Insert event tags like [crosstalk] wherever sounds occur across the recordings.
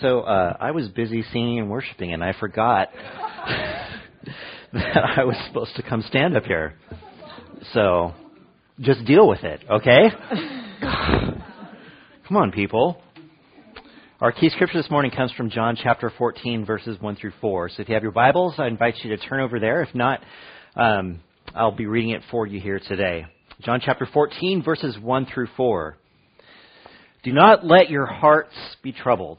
So uh, I was busy singing and worshiping, and I forgot [laughs] that I was supposed to come stand up here. So just deal with it, okay? [sighs] come on, people. Our key scripture this morning comes from John chapter 14, verses 1 through 4. So if you have your Bibles, I invite you to turn over there. If not, um, I'll be reading it for you here today. John chapter 14, verses 1 through 4. Do not let your hearts be troubled.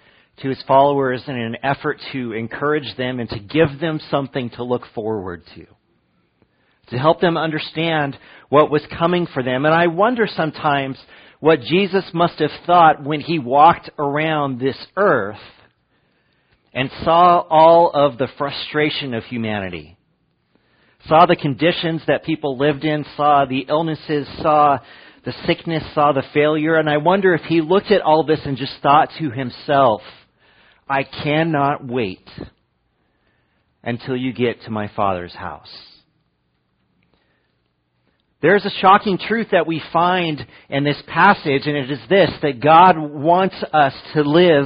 to his followers in an effort to encourage them and to give them something to look forward to. To help them understand what was coming for them. And I wonder sometimes what Jesus must have thought when he walked around this earth and saw all of the frustration of humanity. Saw the conditions that people lived in, saw the illnesses, saw the sickness, saw the failure, and I wonder if he looked at all this and just thought to himself, I cannot wait until you get to my Father's house. There's a shocking truth that we find in this passage, and it is this, that God wants us to live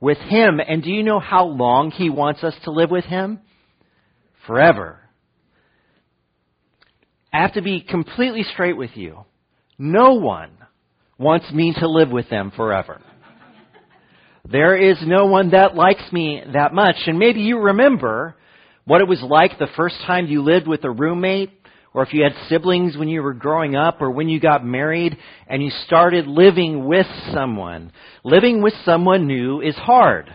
with Him. And do you know how long He wants us to live with Him? Forever. I have to be completely straight with you. No one wants me to live with them forever. There is no one that likes me that much. And maybe you remember what it was like the first time you lived with a roommate, or if you had siblings when you were growing up, or when you got married and you started living with someone. Living with someone new is hard.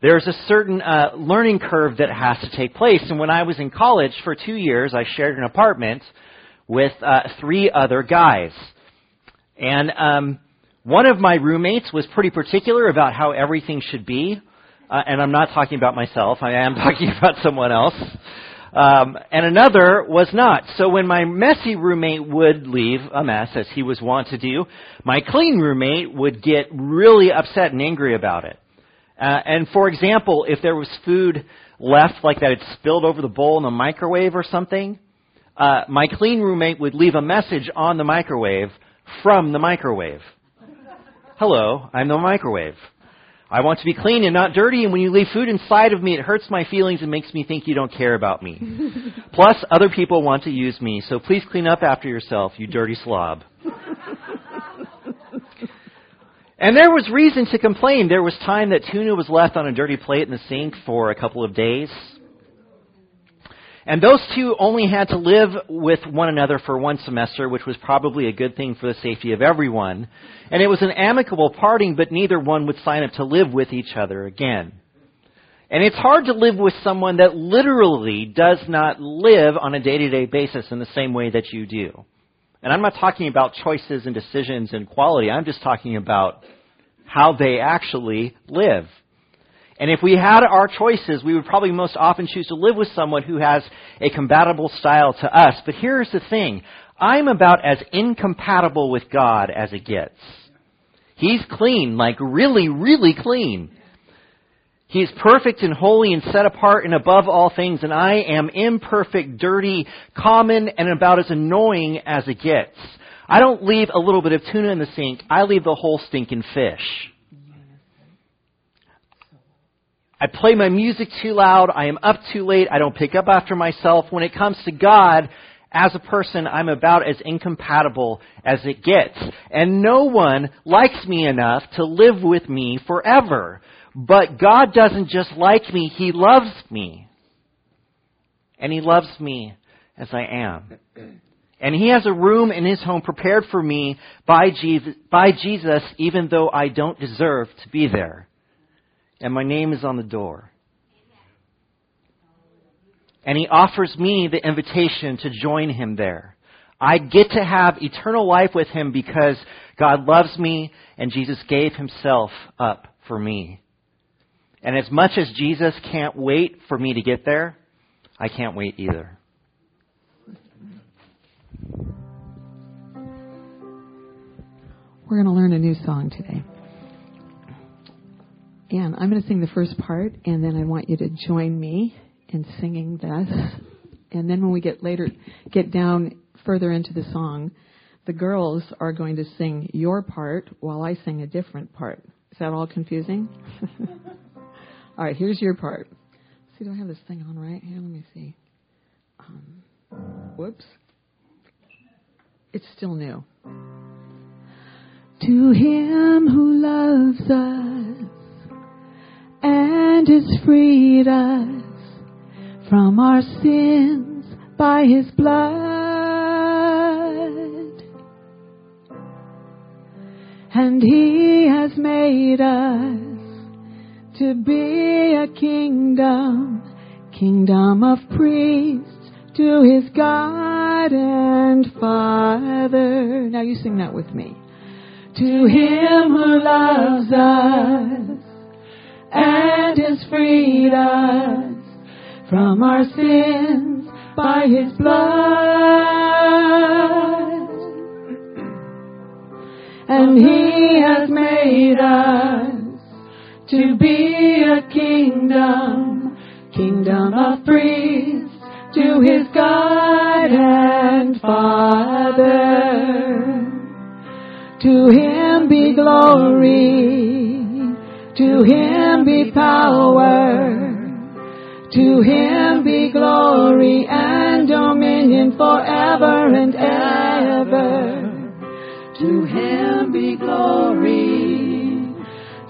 There's a certain uh, learning curve that has to take place. And when I was in college for two years, I shared an apartment with uh, three other guys. And um, one of my roommates was pretty particular about how everything should be. Uh, and I'm not talking about myself, I am [laughs] talking about someone else. Um, and another was not. So when my messy roommate would leave a mess, as he was wont to do, my clean roommate would get really upset and angry about it. Uh, and for example, if there was food left, like that had spilled over the bowl in the microwave or something, uh, my clean roommate would leave a message on the microwave from the microwave. Hello, I'm the microwave. I want to be clean and not dirty, and when you leave food inside of me, it hurts my feelings and makes me think you don't care about me. [laughs] Plus, other people want to use me, so please clean up after yourself, you dirty slob. [laughs] and there was reason to complain. There was time that tuna was left on a dirty plate in the sink for a couple of days. And those two only had to live with one another for one semester, which was probably a good thing for the safety of everyone. And it was an amicable parting, but neither one would sign up to live with each other again. And it's hard to live with someone that literally does not live on a day to day basis in the same way that you do. And I'm not talking about choices and decisions and quality. I'm just talking about how they actually live. And if we had our choices, we would probably most often choose to live with someone who has a compatible style to us. But here's the thing. I'm about as incompatible with God as it gets. He's clean, like really, really clean. He's perfect and holy and set apart and above all things, and I am imperfect, dirty, common, and about as annoying as it gets. I don't leave a little bit of tuna in the sink, I leave the whole stinking fish. I play my music too loud. I am up too late. I don't pick up after myself. When it comes to God, as a person, I'm about as incompatible as it gets. And no one likes me enough to live with me forever. But God doesn't just like me, He loves me. And He loves me as I am. And He has a room in His home prepared for me by Jesus, by Jesus even though I don't deserve to be there and my name is on the door. And he offers me the invitation to join him there. I get to have eternal life with him because God loves me and Jesus gave himself up for me. And as much as Jesus can't wait for me to get there, I can't wait either. We're going to learn a new song today. And I'm going to sing the first part, and then I want you to join me in singing this. And then when we get later, get down further into the song, the girls are going to sing your part while I sing a different part. Is that all confusing? [laughs] all right, here's your part. See, do I have this thing on right here? Let me see. Um, whoops. It's still new. To him who loves us and has freed us from our sins by his blood and he has made us to be a kingdom, kingdom of priests to his God and Father. Now you sing that with me. To him who loves us and has freed us from our sins by his blood and he has made us to be a kingdom, kingdom of priests to his God and Father. To him be glory, to him be power, to him be glory and dominion forever and ever. To him be glory.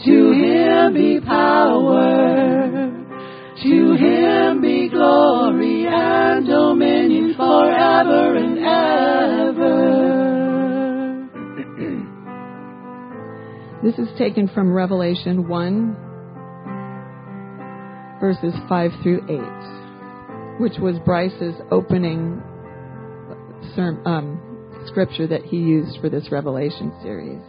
To him be power. To him be glory and dominion forever and ever. This is taken from Revelation 1, verses 5 through 8, which was Bryce's opening. Um, scripture that he used for this Revelation series.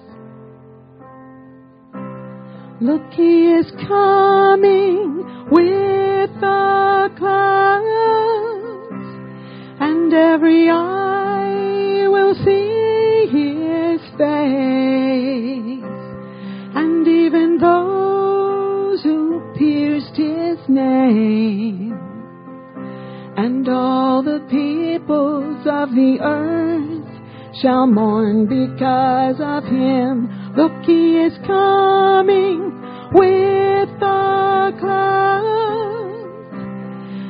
Look, he is coming with the clouds, and every eye will see his face, and those who pierced his name, and all the peoples of the earth shall mourn because of him. Look, he is coming with the clouds,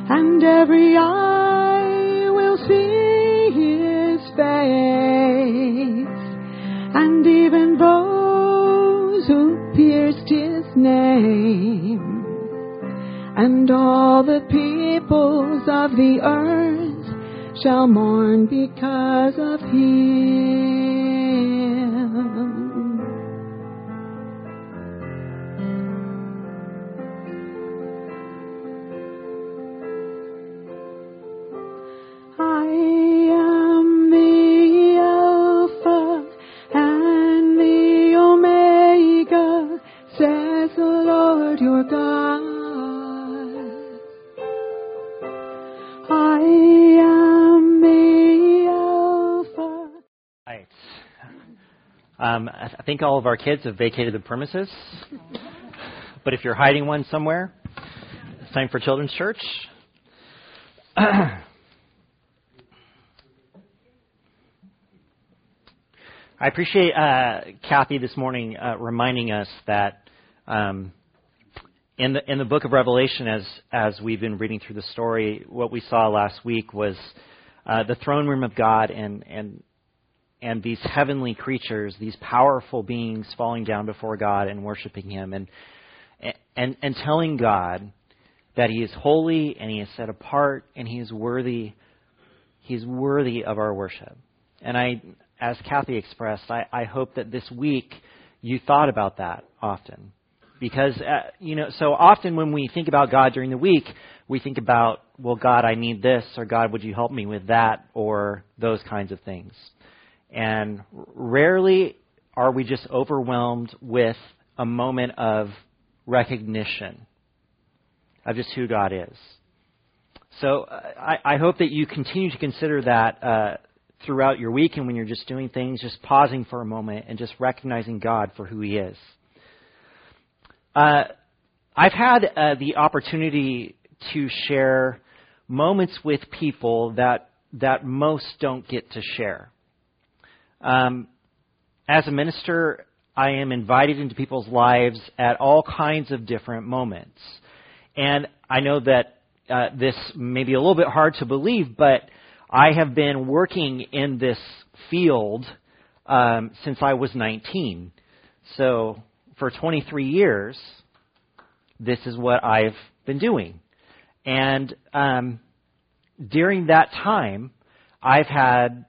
and every eye will see his face, and even those who pierced his name, and all the peoples of the earth shall mourn because of him. Um, I think all of our kids have vacated the premises. but if you're hiding one somewhere, it's time for children's church. [clears throat] I appreciate uh, Kathy this morning uh, reminding us that um, in the in the book of Revelation, as as we've been reading through the story, what we saw last week was uh, the throne room of God and and and these heavenly creatures, these powerful beings falling down before God and worshiping Him and, and, and telling God that He is holy and He is set apart and He is worthy, He's worthy of our worship. And I, as Kathy expressed, I, I hope that this week you thought about that often. Because, uh, you know, so often when we think about God during the week, we think about, well, God, I need this, or God, would you help me with that, or those kinds of things. And rarely are we just overwhelmed with a moment of recognition of just who God is. So uh, I, I hope that you continue to consider that uh, throughout your week and when you're just doing things, just pausing for a moment and just recognizing God for who He is. Uh, I've had uh, the opportunity to share moments with people that that most don't get to share. Um, as a minister, I am invited into people's lives at all kinds of different moments, and I know that uh, this may be a little bit hard to believe, but I have been working in this field um, since I was 19. So for 23 years, this is what I've been doing. And um, during that time, I've had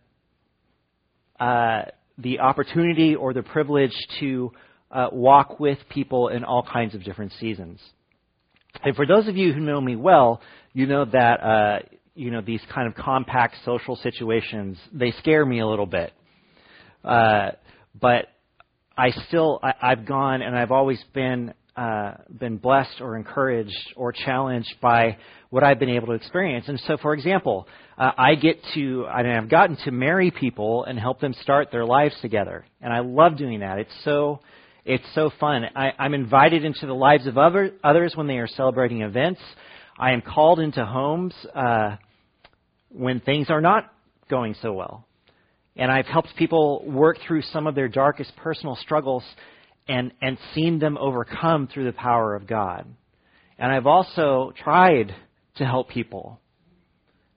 uh, the opportunity or the privilege to uh, walk with people in all kinds of different seasons. And for those of you who know me well, you know that uh, you know these kind of compact social situations they scare me a little bit. Uh, but I still I, I've gone and I've always been uh, been blessed or encouraged or challenged by what I've been able to experience. And so, for example, uh, I get to, I mean, I've gotten to marry people and help them start their lives together, and I love doing that. It's so, it's so fun. I, I'm invited into the lives of other, others when they are celebrating events. I am called into homes uh, when things are not going so well. And I've helped people work through some of their darkest personal struggles and, and seen them overcome through the power of God. And I've also tried to help people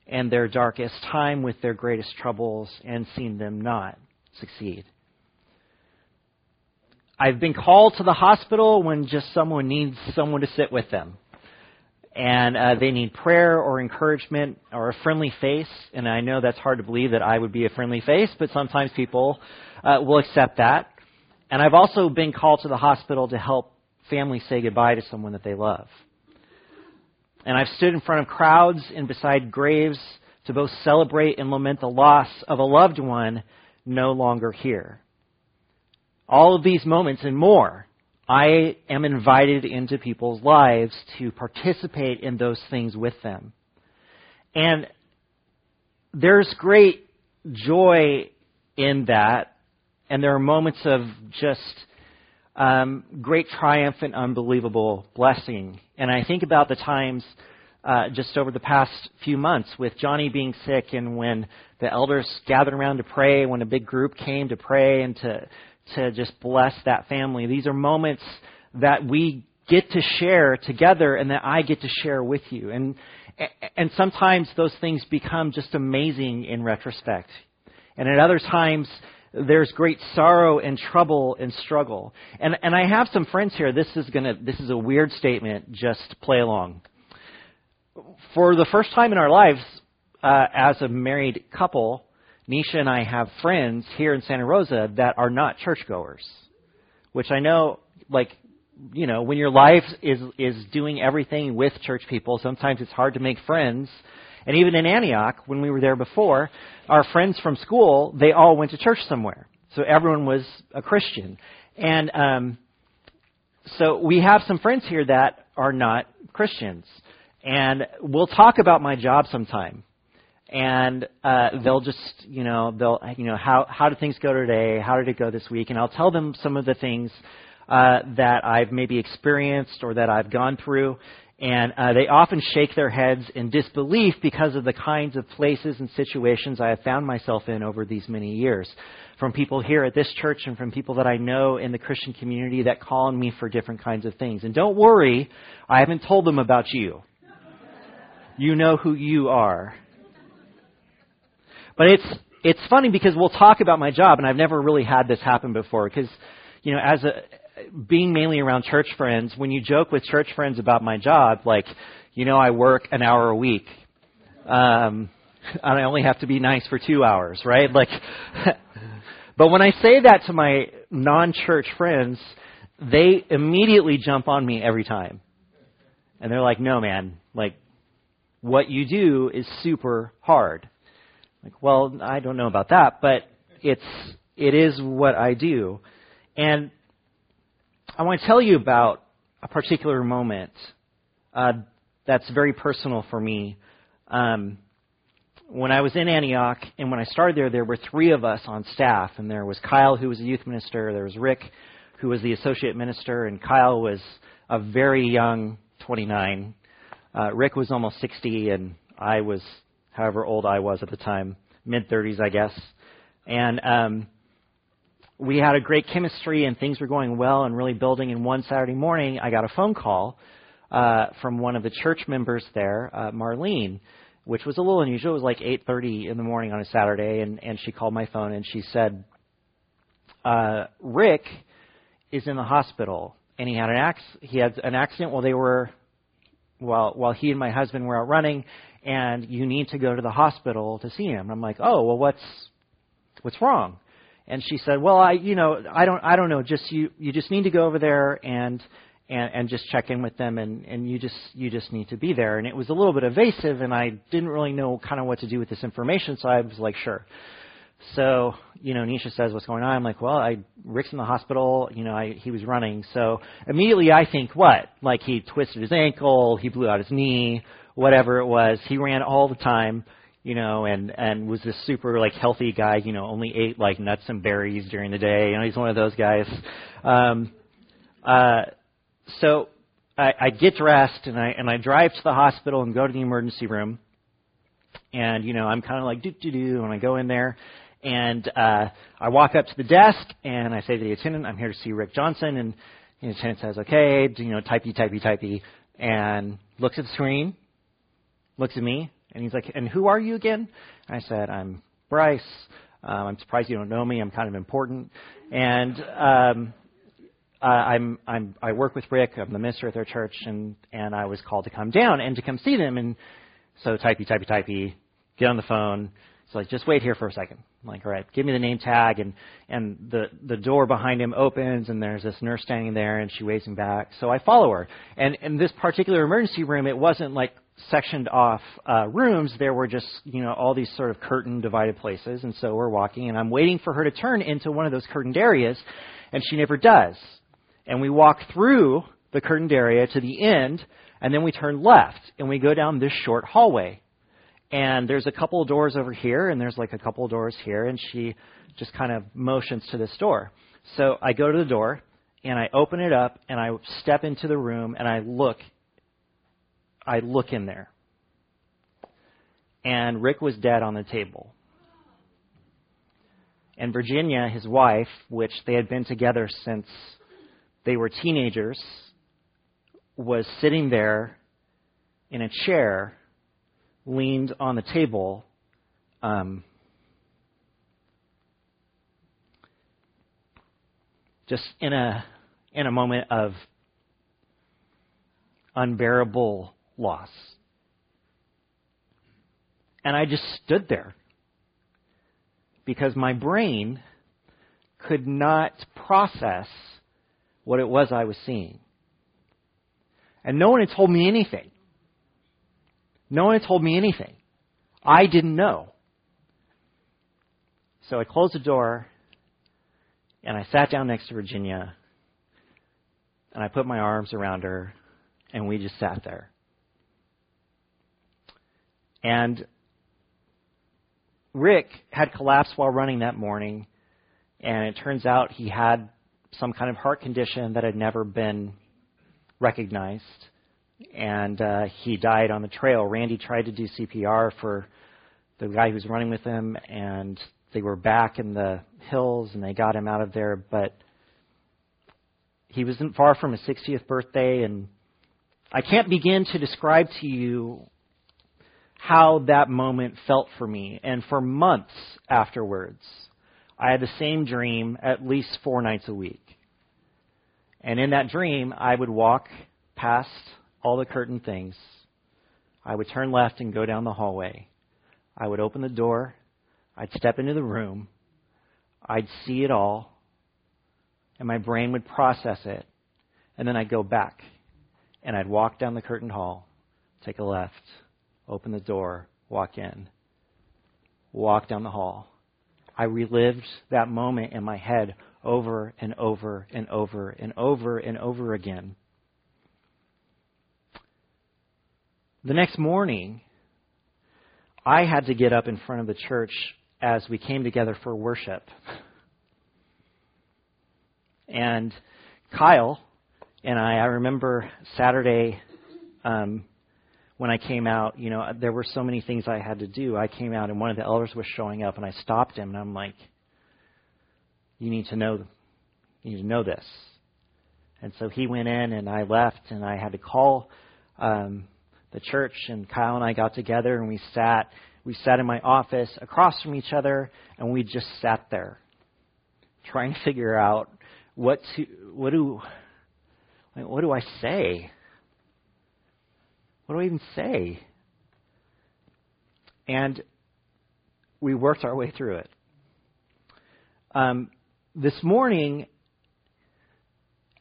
in their darkest time with their greatest troubles and seen them not succeed. I've been called to the hospital when just someone needs someone to sit with them. And uh, they need prayer or encouragement or a friendly face. And I know that's hard to believe that I would be a friendly face, but sometimes people uh, will accept that. And I've also been called to the hospital to help families say goodbye to someone that they love. And I've stood in front of crowds and beside graves to both celebrate and lament the loss of a loved one no longer here. All of these moments and more, I am invited into people's lives to participate in those things with them. And there's great joy in that and there are moments of just um, great triumph and unbelievable blessing. And I think about the times uh, just over the past few months with Johnny being sick and when the elders gathered around to pray, when a big group came to pray and to, to just bless that family. These are moments that we get to share together and that I get to share with you. And, and sometimes those things become just amazing in retrospect. And at other times, there's great sorrow and trouble and struggle. And, and I have some friends here. This is gonna, this is a weird statement. Just play along. For the first time in our lives, uh, as a married couple, Nisha and I have friends here in Santa Rosa that are not churchgoers, which I know, like, you know, when your life is is doing everything with church people, sometimes it's hard to make friends and even in Antioch, when we were there before, our friends from school, they all went to church somewhere. So everyone was a Christian. And um, so we have some friends here that are not Christians. And we'll talk about my job sometime. And uh, they'll just, you know, they'll, you know, how how did things go today? How did it go this week? And I'll tell them some of the things uh, that I've maybe experienced or that I've gone through. And uh, they often shake their heads in disbelief because of the kinds of places and situations I have found myself in over these many years. From people here at this church and from people that I know in the Christian community that call on me for different kinds of things. And don't worry, I haven't told them about you. You know who you are. But it's it's funny because we'll talk about my job, and I've never really had this happen before. Because, you know, as a being mainly around church friends, when you joke with church friends about my job, like, you know, I work an hour a week, um, [laughs] and I only have to be nice for two hours, right? Like, [laughs] but when I say that to my non-church friends, they immediately jump on me every time, and they're like, "No, man, like, what you do is super hard." Like, well, I don't know about that, but it's it is what I do, and I want to tell you about a particular moment uh, that's very personal for me. Um, when I was in Antioch and when I started there, there were three of us on staff, and there was Kyle, who was a youth minister, there was Rick, who was the associate minister, and Kyle was a very young 29. Uh, Rick was almost 60, and I was however old I was at the time, mid 30s, I guess. And um, we had a great chemistry, and things were going well and really building. And one Saturday morning, I got a phone call uh, from one of the church members there, uh, Marlene which was a little unusual. It was like 8:30 in the morning on a Saturday, and and she called my phone and she said, uh, "Rick is in the hospital, and he had an ac- he had an accident while they were while while he and my husband were out running, and you need to go to the hospital to see him." I'm like, "Oh, well, what's what's wrong?" And she said, "Well, I you know I don't I don't know. Just you you just need to go over there and." and, and just check in with them and, and you just you just need to be there. And it was a little bit evasive and I didn't really know kind of what to do with this information, so I was like, sure. So, you know, Nisha says, What's going on? I'm like, Well, I Rick's in the hospital, you know, I he was running. So immediately I think what? Like he twisted his ankle, he blew out his knee, whatever it was. He ran all the time you know, and and was this super like healthy guy, you know, only ate like nuts and berries during the day. You know, he's one of those guys. Um, uh, so I, I get dressed and I and I drive to the hospital and go to the emergency room. And you know, I'm kind of like do do do, and I go in there, and uh, I walk up to the desk and I say to the attendant, "I'm here to see Rick Johnson." And the attendant says, "Okay," you know, typey typey typey, and looks at the screen, looks at me, and he's like, "And who are you again?" I said, "I'm Bryce." Um, I'm surprised you don't know me. I'm kind of important. And um, uh, I'm, I'm, I work with Rick. I'm the minister at their church, and, and I was called to come down and to come see them. And so typey, typey, typey, get on the phone. It's like, just wait here for a second. I'm like, all right, give me the name tag. And, and the, the door behind him opens, and there's this nurse standing there, and she waves him back. So I follow her. And in this particular emergency room, it wasn't like sectioned off uh, rooms. There were just, you know, all these sort of curtain divided places. And so we're walking, and I'm waiting for her to turn into one of those curtained areas, and she never does and we walk through the curtained area to the end, and then we turn left and we go down this short hallway. And there's a couple of doors over here, and there's like a couple of doors here, and she just kind of motions to this door. So I go to the door, and I open it up, and I step into the room, and I look. I look in there. And Rick was dead on the table. And Virginia, his wife, which they had been together since they were teenagers, was sitting there in a chair, leaned on the table, um, just in a in a moment of unbearable loss. And I just stood there because my brain could not process what it was I was seeing. And no one had told me anything. No one had told me anything. I didn't know. So I closed the door and I sat down next to Virginia and I put my arms around her and we just sat there. And Rick had collapsed while running that morning, and it turns out he had some kind of heart condition that had never been recognized. And uh, he died on the trail. Randy tried to do CPR for the guy who was running with him, and they were back in the hills and they got him out of there. But he wasn't far from his 60th birthday, and I can't begin to describe to you how that moment felt for me. And for months afterwards, I had the same dream at least four nights a week. And in that dream, I would walk past all the curtain things. I would turn left and go down the hallway. I would open the door. I'd step into the room. I'd see it all. And my brain would process it. And then I'd go back. And I'd walk down the curtain hall, take a left, open the door, walk in, walk down the hall I relived that moment in my head over and over and over and over and over again. The next morning, I had to get up in front of the church as we came together for worship. And Kyle and I, I remember Saturday um, when I came out, you know, there were so many things I had to do. I came out and one of the elders was showing up, and I stopped him, and I'm like, "You need to know, you need to know this." And so he went in, and I left, and I had to call um, the church, and Kyle and I got together, and we sat. We sat in my office across from each other, and we just sat there, trying to figure out what to, what do, what do I say? What do I even say? And we worked our way through it. Um, this morning,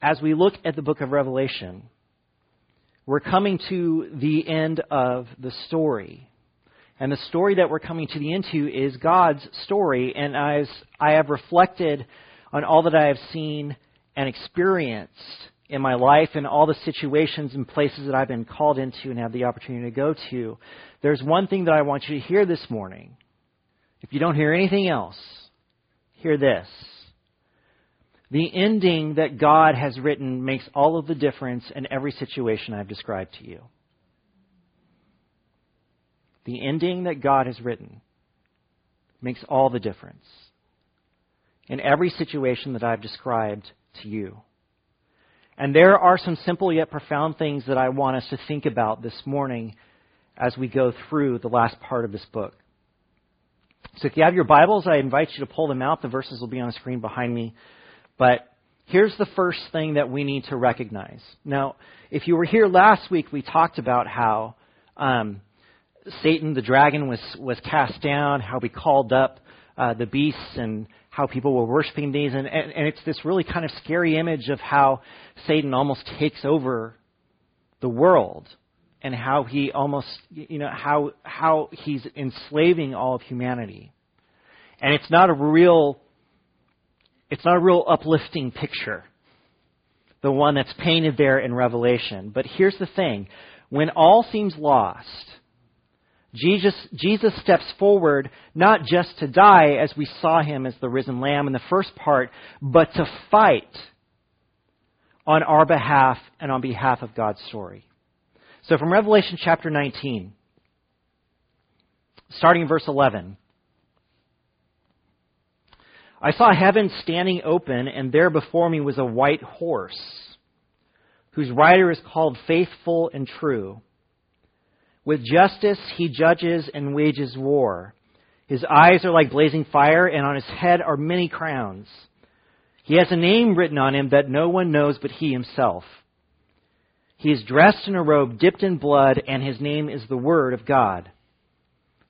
as we look at the book of Revelation, we're coming to the end of the story. And the story that we're coming to the end to is God's story. And as I have reflected on all that I have seen and experienced in my life and all the situations and places that I've been called into and have the opportunity to go to, there's one thing that I want you to hear this morning. If you don't hear anything else, hear this. The ending that God has written makes all of the difference in every situation I've described to you. The ending that God has written makes all the difference in every situation that I've described to you. And there are some simple yet profound things that I want us to think about this morning as we go through the last part of this book. So if you have your Bibles, I invite you to pull them out. The verses will be on the screen behind me. But here's the first thing that we need to recognize. Now, if you were here last week, we talked about how um, Satan, the dragon, was, was cast down, how we called up uh, the beasts and how people were worshiping these. And, and, and it's this really kind of scary image of how Satan almost takes over the world and how he almost, you know, how, how he's enslaving all of humanity. And it's not a real, it's not a real uplifting picture, the one that's painted there in Revelation. But here's the thing when all seems lost, Jesus, Jesus steps forward not just to die as we saw him as the risen lamb in the first part, but to fight on our behalf and on behalf of God's story. So from Revelation chapter 19, starting in verse 11. I saw heaven standing open, and there before me was a white horse, whose rider is called Faithful and True. With justice he judges and wages war. His eyes are like blazing fire, and on his head are many crowns. He has a name written on him that no one knows but he himself. He is dressed in a robe dipped in blood, and his name is the Word of God.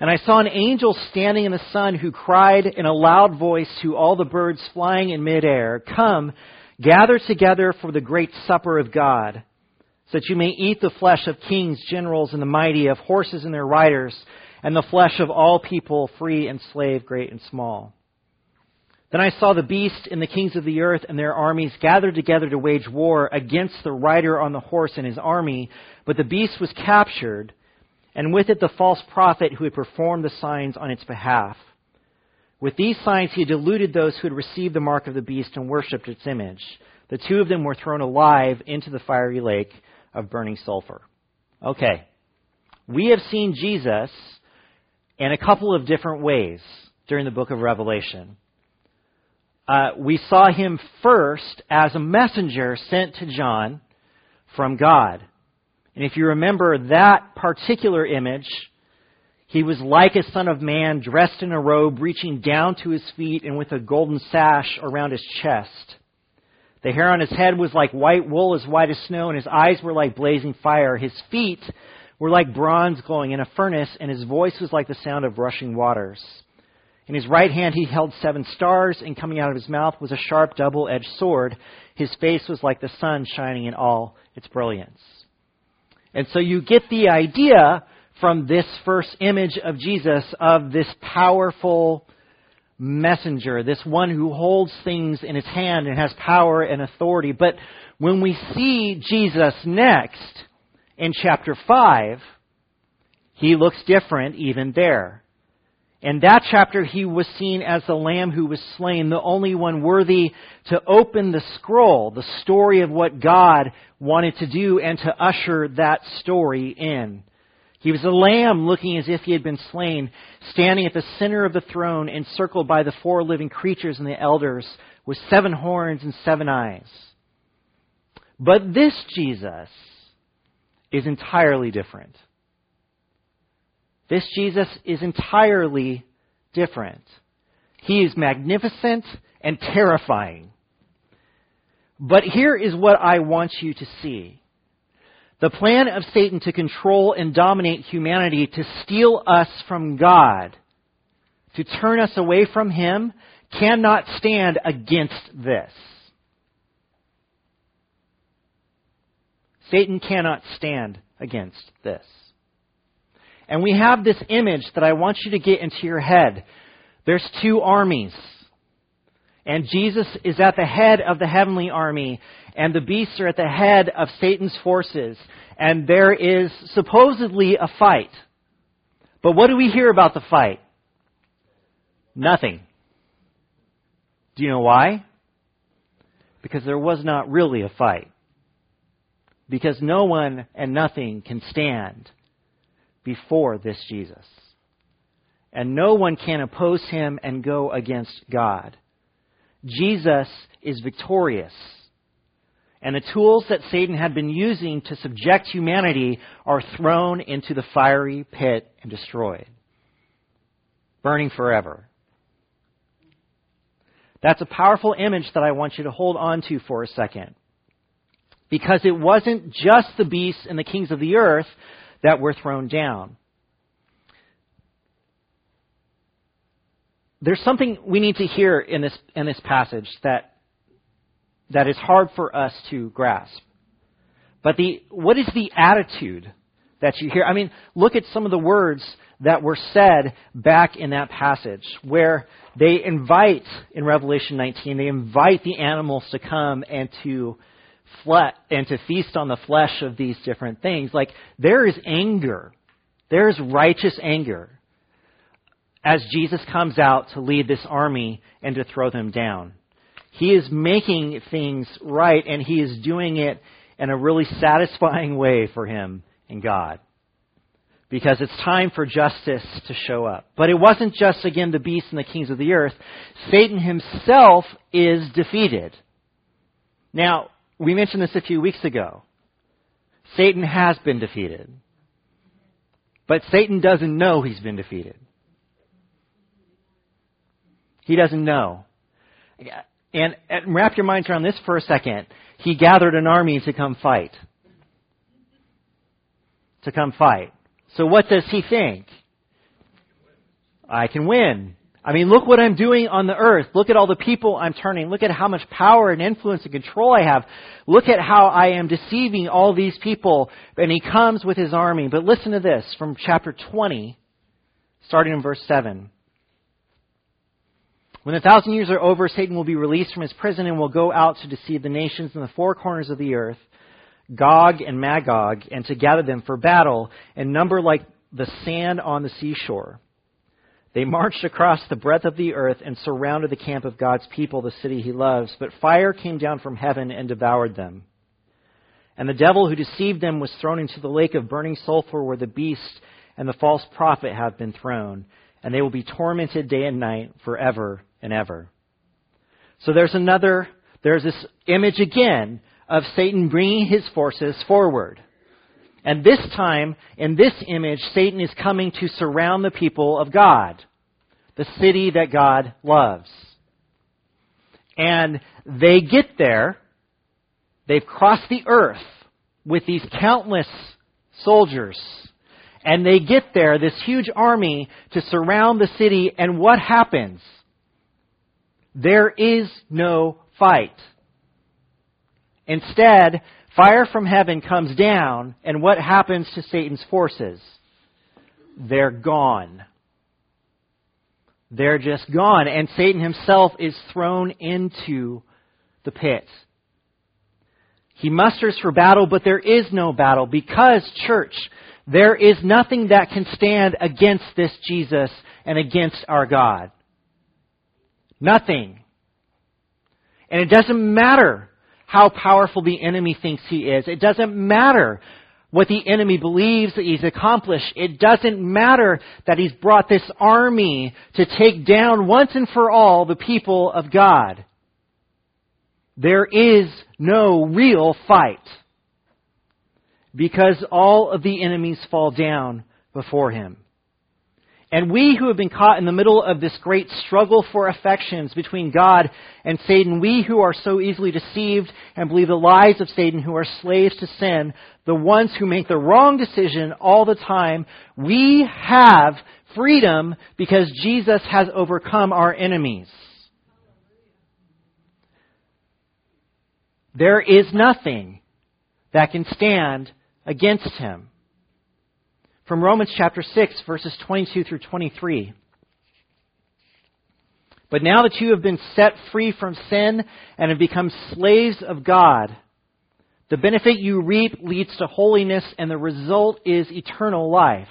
And I saw an angel standing in the sun who cried in a loud voice to all the birds flying in midair, Come, gather together for the great supper of God, so that you may eat the flesh of kings, generals, and the mighty, of horses and their riders, and the flesh of all people, free and slave, great and small. Then I saw the beast and the kings of the earth and their armies gathered together to wage war against the rider on the horse and his army, but the beast was captured, and with it the false prophet who had performed the signs on its behalf. With these signs he deluded those who had received the mark of the beast and worshipped its image. The two of them were thrown alive into the fiery lake of burning sulfur. Okay. We have seen Jesus in a couple of different ways during the book of Revelation. Uh, we saw him first as a messenger sent to John from God. And if you remember that particular image, he was like a son of man, dressed in a robe, reaching down to his feet, and with a golden sash around his chest. The hair on his head was like white wool, as white as snow, and his eyes were like blazing fire. His feet were like bronze glowing in a furnace, and his voice was like the sound of rushing waters. In his right hand he held seven stars, and coming out of his mouth was a sharp double edged sword. His face was like the sun shining in all its brilliance. And so you get the idea from this first image of Jesus of this powerful messenger, this one who holds things in his hand and has power and authority. But when we see Jesus next in chapter 5, he looks different even there. In that chapter, he was seen as the lamb who was slain, the only one worthy to open the scroll, the story of what God wanted to do and to usher that story in. He was a lamb looking as if he had been slain, standing at the center of the throne, encircled by the four living creatures and the elders, with seven horns and seven eyes. But this Jesus is entirely different. This Jesus is entirely different. He is magnificent and terrifying. But here is what I want you to see. The plan of Satan to control and dominate humanity, to steal us from God, to turn us away from Him, cannot stand against this. Satan cannot stand against this. And we have this image that I want you to get into your head. There's two armies. And Jesus is at the head of the heavenly army, and the beasts are at the head of Satan's forces. And there is supposedly a fight. But what do we hear about the fight? Nothing. Do you know why? Because there was not really a fight. Because no one and nothing can stand before this Jesus. And no one can oppose him and go against God. Jesus is victorious. And the tools that Satan had been using to subject humanity are thrown into the fiery pit and destroyed, burning forever. That's a powerful image that I want you to hold on to for a second. Because it wasn't just the beasts and the kings of the earth that were thrown down. There's something we need to hear in this, in this passage that, that is hard for us to grasp. But the, what is the attitude that you hear? I mean, look at some of the words that were said back in that passage where they invite, in Revelation 19, they invite the animals to come and to fle- and to feast on the flesh of these different things. Like there is anger. There is righteous anger as Jesus comes out to lead this army and to throw them down. He is making things right and he is doing it in a really satisfying way for him and God. Because it's time for justice to show up. But it wasn't just, again, the beasts and the kings of the earth. Satan himself is defeated. Now, we mentioned this a few weeks ago. Satan has been defeated. But Satan doesn't know he's been defeated. He doesn't know. And, and, wrap your minds around this for a second. He gathered an army to come fight. To come fight. So what does he think? I can win. I mean, look what I'm doing on the earth. Look at all the people I'm turning. Look at how much power and influence and control I have. Look at how I am deceiving all these people. And he comes with his army. But listen to this from chapter 20, starting in verse 7. When the thousand years are over, Satan will be released from his prison and will go out to deceive the nations in the four corners of the earth, Gog and Magog, and to gather them for battle, and number like the sand on the seashore. They marched across the breadth of the earth and surrounded the camp of God's people, the city he loves. But fire came down from heaven and devoured them. And the devil who deceived them was thrown into the lake of burning sulfur where the beast and the false prophet have been thrown. And they will be tormented day and night forever and ever. So there's another, there's this image again of Satan bringing his forces forward. And this time, in this image, Satan is coming to surround the people of God, the city that God loves. And they get there, they've crossed the earth with these countless soldiers And they get there, this huge army, to surround the city, and what happens? There is no fight. Instead, fire from heaven comes down, and what happens to Satan's forces? They're gone. They're just gone, and Satan himself is thrown into the pit. He musters for battle, but there is no battle because, church, there is nothing that can stand against this Jesus and against our God. Nothing. And it doesn't matter how powerful the enemy thinks he is. It doesn't matter what the enemy believes that he's accomplished. It doesn't matter that he's brought this army to take down once and for all the people of God. There is no real fight because all of the enemies fall down before him. And we who have been caught in the middle of this great struggle for affections between God and Satan, we who are so easily deceived and believe the lies of Satan, who are slaves to sin, the ones who make the wrong decision all the time, we have freedom because Jesus has overcome our enemies. There is nothing that can stand against him. From Romans chapter 6, verses 22 through 23. But now that you have been set free from sin and have become slaves of God, the benefit you reap leads to holiness, and the result is eternal life.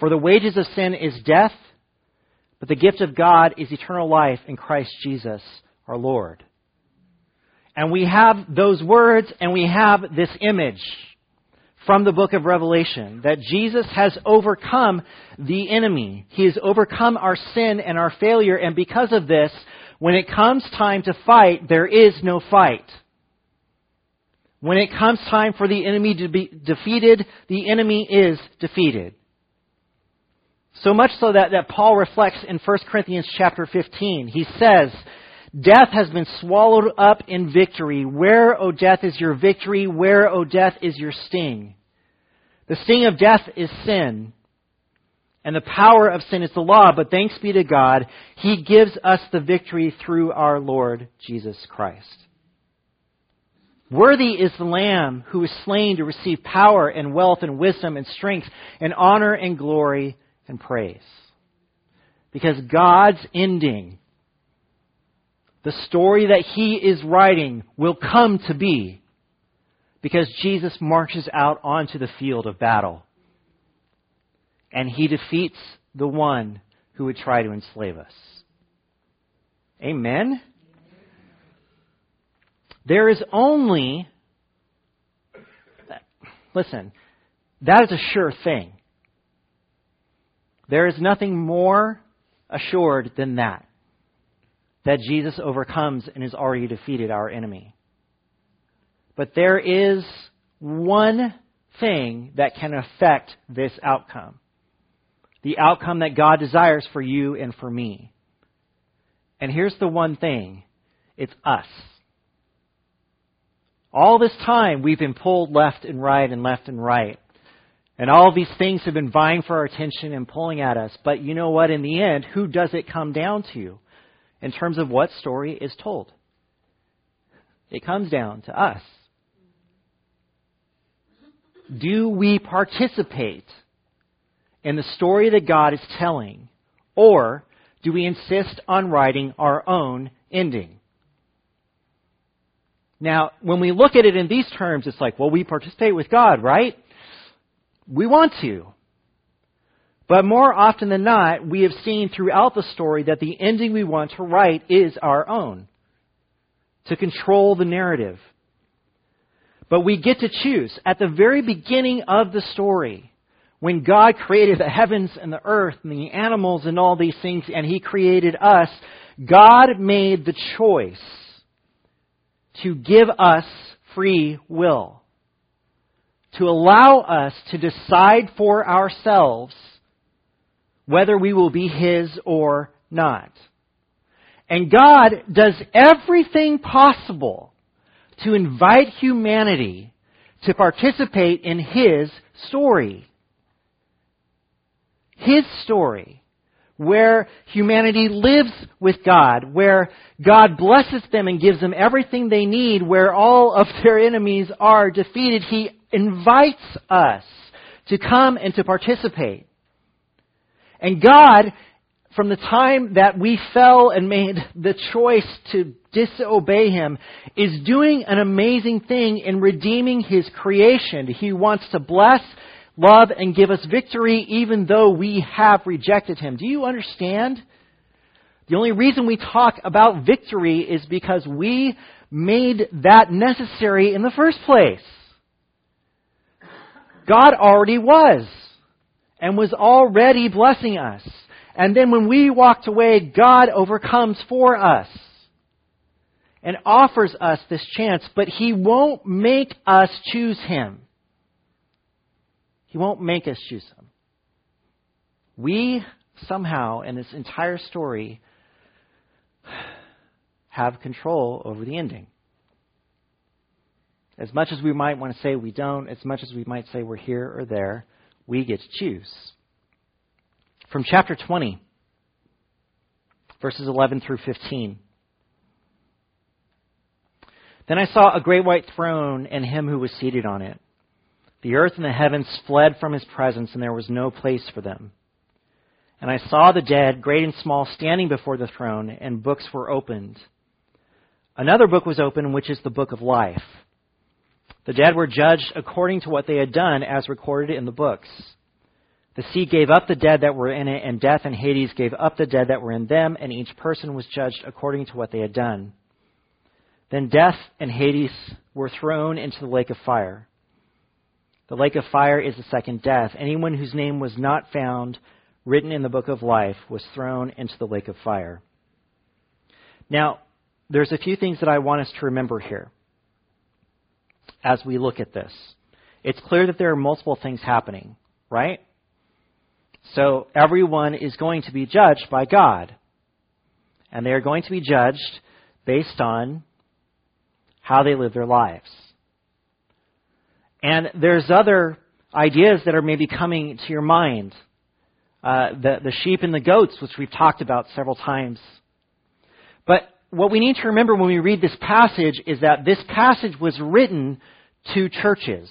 For the wages of sin is death, but the gift of God is eternal life in Christ Jesus our Lord. And we have those words and we have this image from the book of Revelation that Jesus has overcome the enemy. He has overcome our sin and our failure, and because of this, when it comes time to fight, there is no fight. When it comes time for the enemy to be defeated, the enemy is defeated. So much so that, that Paul reflects in 1 Corinthians chapter 15. He says, Death has been swallowed up in victory. Where, O death, is your victory? Where, O death, is your sting? The sting of death is sin. And the power of sin is the law, but thanks be to God, He gives us the victory through our Lord Jesus Christ. Worthy is the Lamb who was slain to receive power and wealth and wisdom and strength and honor and glory and praise. Because God's ending the story that he is writing will come to be because Jesus marches out onto the field of battle and he defeats the one who would try to enslave us. Amen? There is only, listen, that is a sure thing. There is nothing more assured than that that Jesus overcomes and has already defeated our enemy. But there is one thing that can affect this outcome. The outcome that God desires for you and for me. And here's the one thing. It's us. All this time we've been pulled left and right and left and right. And all these things have been vying for our attention and pulling at us. But you know what? In the end, who does it come down to? in terms of what story is told. It comes down to us. Do we participate in the story that God is telling, or do we insist on writing our own ending? Now, when we look at it in these terms, it's like, well, we participate with God, right? We want to. But more often than not, we have seen throughout the story that the ending we want to write is our own, to control the narrative. But we get to choose. At the very beginning of the story, when God created the heavens and the earth and the animals and all these things, and He created us, God made the choice to give us free will. To allow us to decide for ourselves whether we will be His or not. And God does everything possible to invite humanity to participate in His story. His story, where humanity lives with God, where God blesses them and gives them everything they need, where all of their enemies are defeated. He invites us to come and to participate. And God, from the time that we fell and made the choice to disobey Him, is doing an amazing thing in redeeming His creation. He wants to bless, love, and give us victory even though we have rejected Him. Do you understand? The only reason we talk about victory is because we made that necessary in the first place. God already was and was already blessing us. And then when we walked away, God overcomes for us and offers us this chance, but He won't make us choose Him. He won't make us choose Him. We somehow, in this entire story, have control over the ending. As much as we might want to say we don't, as much as we might say we're here or there, we get to choose. From chapter 20, verses 11 through 15. Then I saw a great white throne and him who was seated on it. The earth and the heavens fled from his presence, and there was no place for them. And I saw the dead, great and small, standing before the throne, and books were opened. Another book was opened, which is the book of life. The dead were judged according to what they had done, as recorded in the books. The sea gave up the dead that were in it, and death and Hades gave up the dead that were in them, and each person was judged according to what they had done. Then death and Hades were thrown into the lake of fire. The lake of fire is the second death. Anyone whose name was not found written in the book of life was thrown into the lake of fire. Now, there's a few things that I want us to remember here as we look at this. It's clear that there are multiple things happening, right? So everyone is going to be judged by God. And they are going to be judged based on how they live their lives. And there's other ideas that are maybe coming to your mind. Uh, the, the sheep and the goats, which we've talked about several times. But what we need to remember when we read this passage is that this passage was written to churches.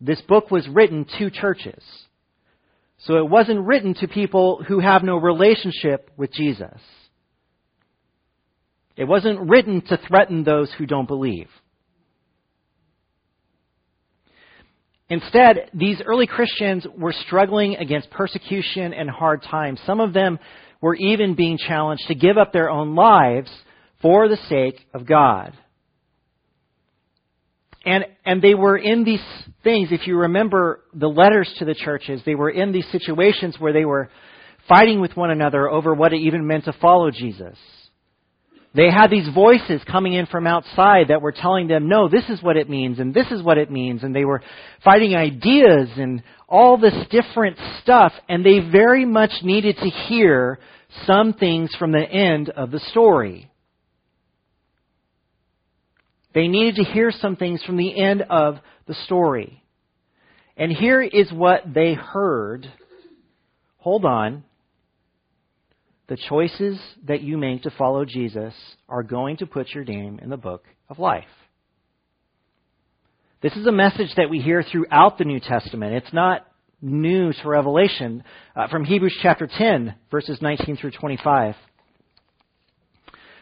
This book was written to churches. So it wasn't written to people who have no relationship with Jesus. It wasn't written to threaten those who don't believe. Instead, these early Christians were struggling against persecution and hard times. Some of them were even being challenged to give up their own lives for the sake of God. And, and they were in these things, if you remember the letters to the churches, they were in these situations where they were fighting with one another over what it even meant to follow Jesus. They had these voices coming in from outside that were telling them, no, this is what it means, and this is what it means, and they were fighting ideas and all this different stuff, and they very much needed to hear some things from the end of the story. They needed to hear some things from the end of the story. And here is what they heard. Hold on the choices that you make to follow Jesus are going to put your name in the book of life. This is a message that we hear throughout the New Testament. It's not new to Revelation. Uh, from Hebrews chapter 10, verses 19 through 25.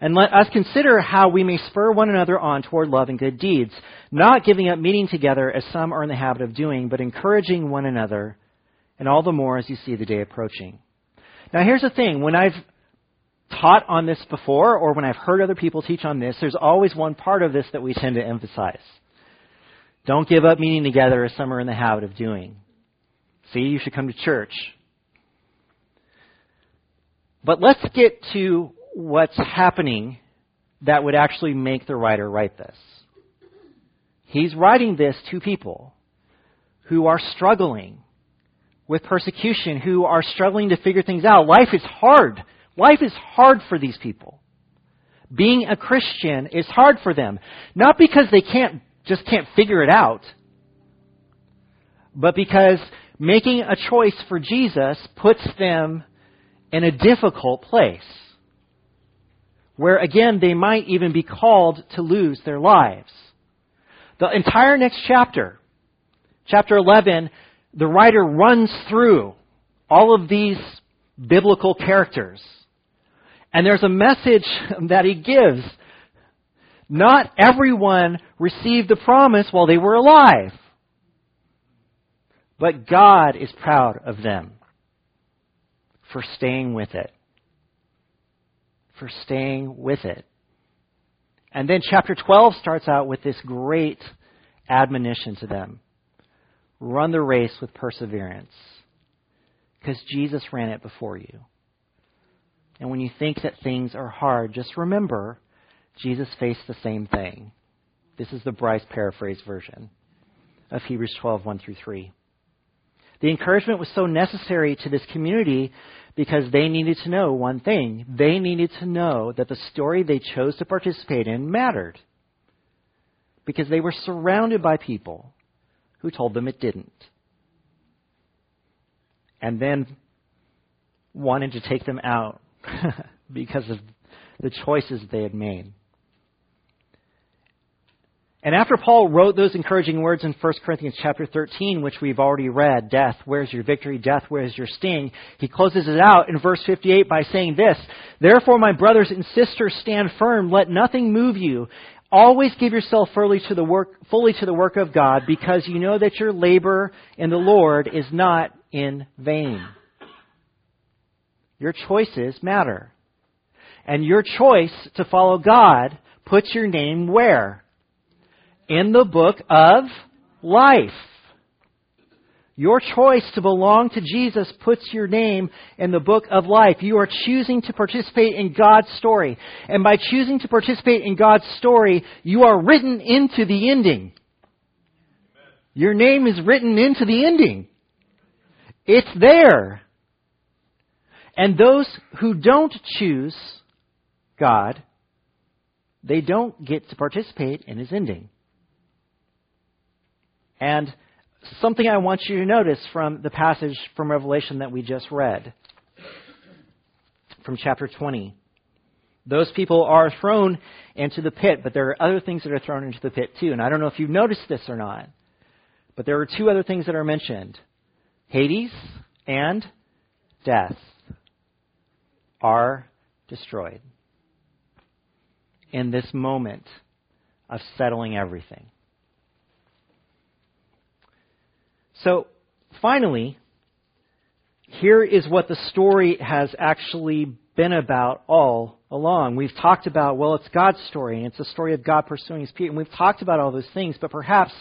And let us consider how we may spur one another on toward love and good deeds, not giving up meeting together as some are in the habit of doing, but encouraging one another and all the more as you see the day approaching. Now, here's the thing when I've taught on this before, or when I've heard other people teach on this, there's always one part of this that we tend to emphasize. Don't give up meeting together as some are in the habit of doing. See, you should come to church. But let's get to what's happening that would actually make the writer write this. He's writing this to people who are struggling with persecution, who are struggling to figure things out. Life is hard. Life is hard for these people. Being a Christian is hard for them. Not because they can't, just can't figure it out, but because making a choice for Jesus puts them in a difficult place. Where again, they might even be called to lose their lives. The entire next chapter, chapter 11, the writer runs through all of these biblical characters. And there's a message [laughs] that he gives. Not everyone received the promise while they were alive. But God is proud of them for staying with it. For staying with it. And then chapter 12 starts out with this great admonition to them run the race with perseverance because Jesus ran it before you. And when you think that things are hard, just remember Jesus faced the same thing. This is the Bryce paraphrase version of Hebrews 12, 1 through 3. The encouragement was so necessary to this community because they needed to know one thing. They needed to know that the story they chose to participate in mattered. Because they were surrounded by people who told them it didn't. And then wanted to take them out [laughs] because of the choices they had made. And after Paul wrote those encouraging words in 1 Corinthians chapter 13, which we've already read, death, where's your victory? Death, where's your sting? He closes it out in verse 58 by saying this, Therefore, my brothers and sisters, stand firm. Let nothing move you. Always give yourself fully to the work, fully to the work of God, because you know that your labor in the Lord is not in vain. Your choices matter. And your choice to follow God puts your name where? In the book of life. Your choice to belong to Jesus puts your name in the book of life. You are choosing to participate in God's story. And by choosing to participate in God's story, you are written into the ending. Your name is written into the ending. It's there. And those who don't choose God, they don't get to participate in his ending. And something I want you to notice from the passage from Revelation that we just read, from chapter 20. Those people are thrown into the pit, but there are other things that are thrown into the pit too. And I don't know if you've noticed this or not, but there are two other things that are mentioned Hades and death are destroyed in this moment of settling everything. So, finally, here is what the story has actually been about all along. We've talked about, well, it's God's story, and it's a story of God pursuing his people. And we've talked about all those things, but perhaps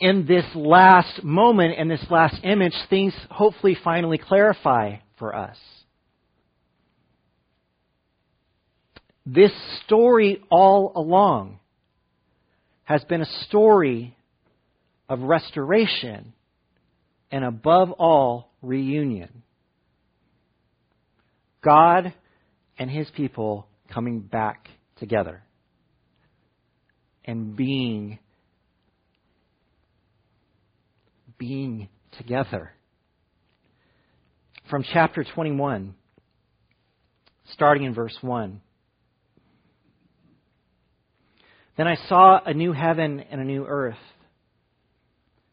in this last moment, in this last image, things hopefully finally clarify for us. This story all along has been a story of restoration and above all, reunion. God and his people coming back together and being being together. From chapter 21, starting in verse 1. Then I saw a new heaven and a new earth.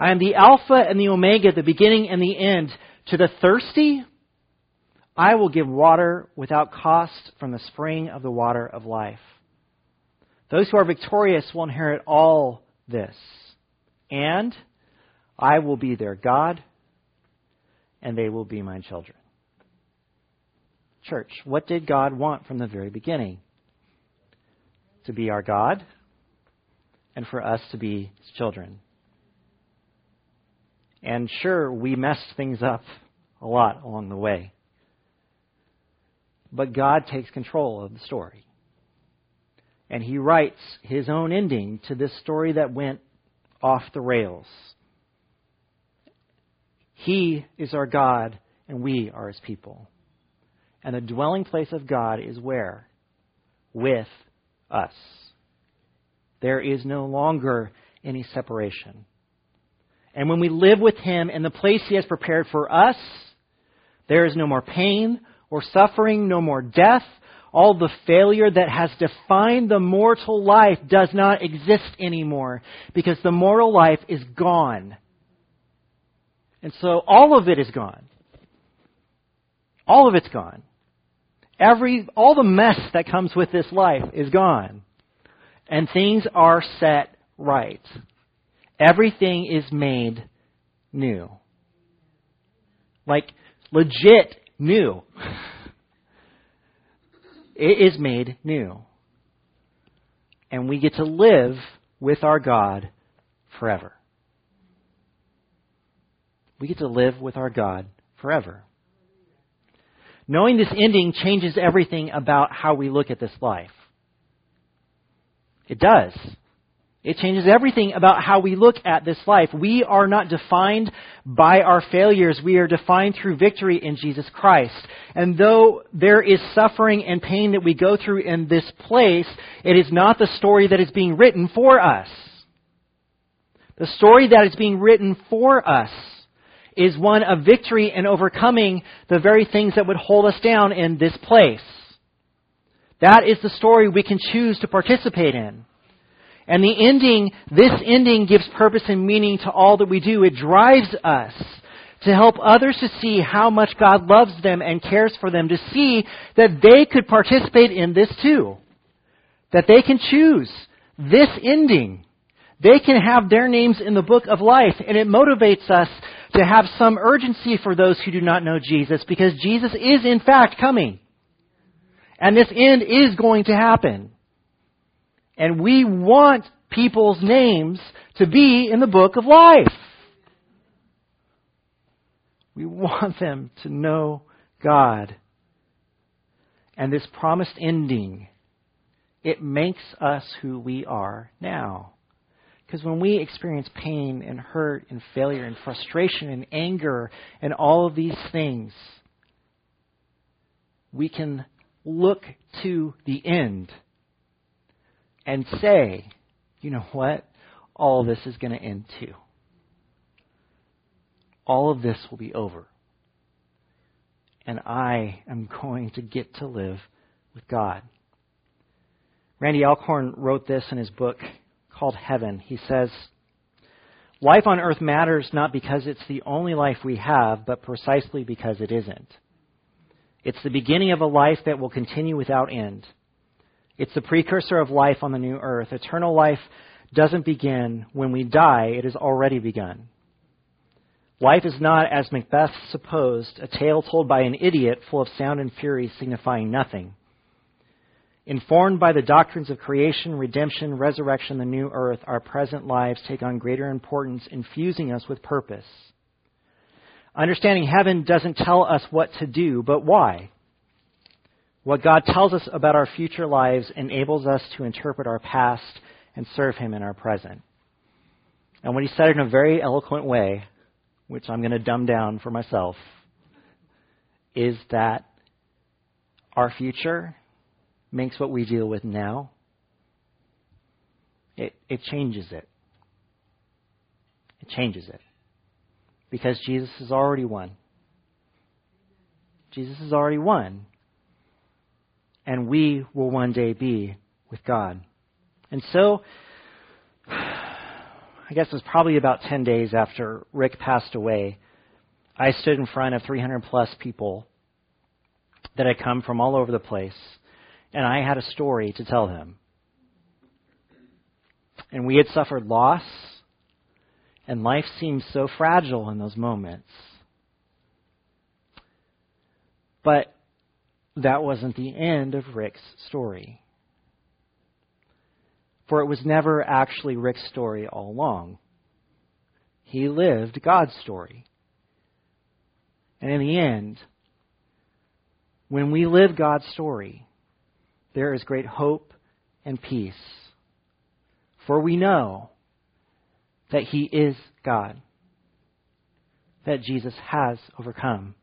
I am the Alpha and the Omega, the beginning and the end. To the thirsty, I will give water without cost from the spring of the water of life. Those who are victorious will inherit all this. And I will be their God, and they will be my children. Church, what did God want from the very beginning? To be our God, and for us to be his children. And sure, we messed things up a lot along the way. But God takes control of the story. And He writes His own ending to this story that went off the rails. He is our God, and we are His people. And the dwelling place of God is where? With us. There is no longer any separation. And when we live with Him in the place He has prepared for us, there is no more pain or suffering, no more death. All the failure that has defined the mortal life does not exist anymore because the mortal life is gone. And so all of it is gone. All of it's gone. Every, all the mess that comes with this life is gone. And things are set right. Everything is made new. Like, legit new. It is made new. And we get to live with our God forever. We get to live with our God forever. Knowing this ending changes everything about how we look at this life. It does. It changes everything about how we look at this life. We are not defined by our failures. We are defined through victory in Jesus Christ. And though there is suffering and pain that we go through in this place, it is not the story that is being written for us. The story that is being written for us is one of victory and overcoming the very things that would hold us down in this place. That is the story we can choose to participate in. And the ending, this ending gives purpose and meaning to all that we do. It drives us to help others to see how much God loves them and cares for them, to see that they could participate in this too. That they can choose this ending. They can have their names in the book of life, and it motivates us to have some urgency for those who do not know Jesus, because Jesus is in fact coming. And this end is going to happen. And we want people's names to be in the book of life. We want them to know God. And this promised ending, it makes us who we are now. Because when we experience pain and hurt and failure and frustration and anger and all of these things, we can look to the end and say, you know what? All this is going to end too. All of this will be over. And I am [laughs] going to get to live with God. Randy Alcorn wrote this in his book called Heaven. He says, Life on earth matters not because it's the only life we have, but precisely because it isn't. It's the beginning of a life that will continue without end. It's the precursor of life on the new earth. Eternal life doesn't begin when we die, it has already begun. Life is not, as Macbeth supposed, a tale told by an idiot full of sound and fury signifying nothing. Informed by the doctrines of creation, redemption, resurrection, the new earth, our present lives take on greater importance, infusing us with purpose. Understanding heaven doesn't tell us what to do, but why. What God tells us about our future lives enables us to interpret our past and serve Him in our present. And what he said in a very eloquent way, which I'm going to dumb down for myself, is that our future makes what we deal with now, it, it changes it. It changes it. Because Jesus has already won. Jesus has already won. And we will one day be with God. And so, I guess it was probably about 10 days after Rick passed away, I stood in front of 300 plus people that had come from all over the place, and I had a story to tell them. And we had suffered loss, and life seemed so fragile in those moments. But that wasn't the end of Rick's story. For it was never actually Rick's story all along. He lived God's story. And in the end, when we live God's story, there is great hope and peace. For we know that He is God, that Jesus has overcome.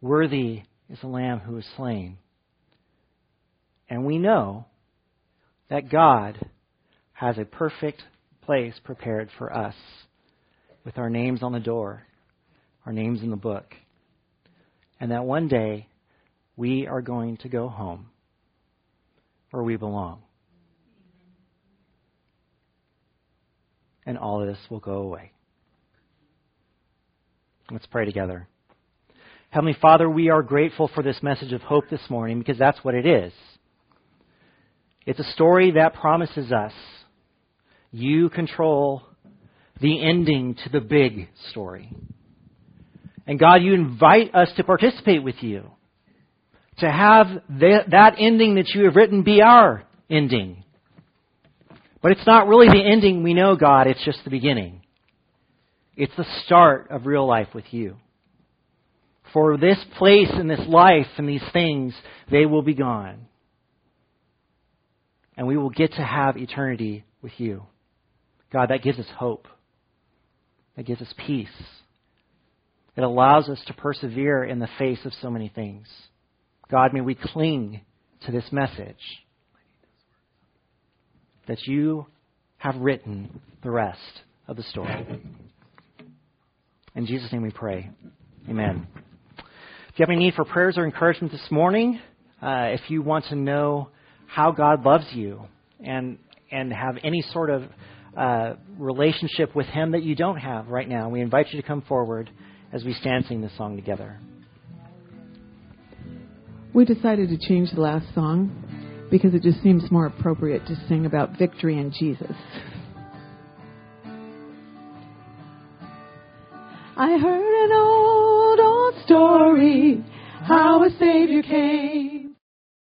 Worthy is the Lamb who was slain. And we know that God has a perfect place prepared for us with our names on the door, our names in the book, and that one day we are going to go home where we belong. And all of this will go away. Let's pray together. Heavenly Father, we are grateful for this message of hope this morning because that's what it is. It's a story that promises us you control the ending to the big story. And God, you invite us to participate with you, to have that ending that you have written be our ending. But it's not really the ending we know, God, it's just the beginning. It's the start of real life with you. For this place and this life and these things, they will be gone and we will get to have eternity with you. God, that gives us hope. That gives us peace. It allows us to persevere in the face of so many things. God, may we cling to this message that you have written the rest of the story. In Jesus' name we pray. Amen. If you have any need for prayers or encouragement this morning, uh, if you want to know how God loves you and and have any sort of uh, relationship with Him that you don't have right now. We invite you to come forward as we stand sing this song together. We decided to change the last song because it just seems more appropriate to sing about victory in Jesus. I heard old, old story how a Savior came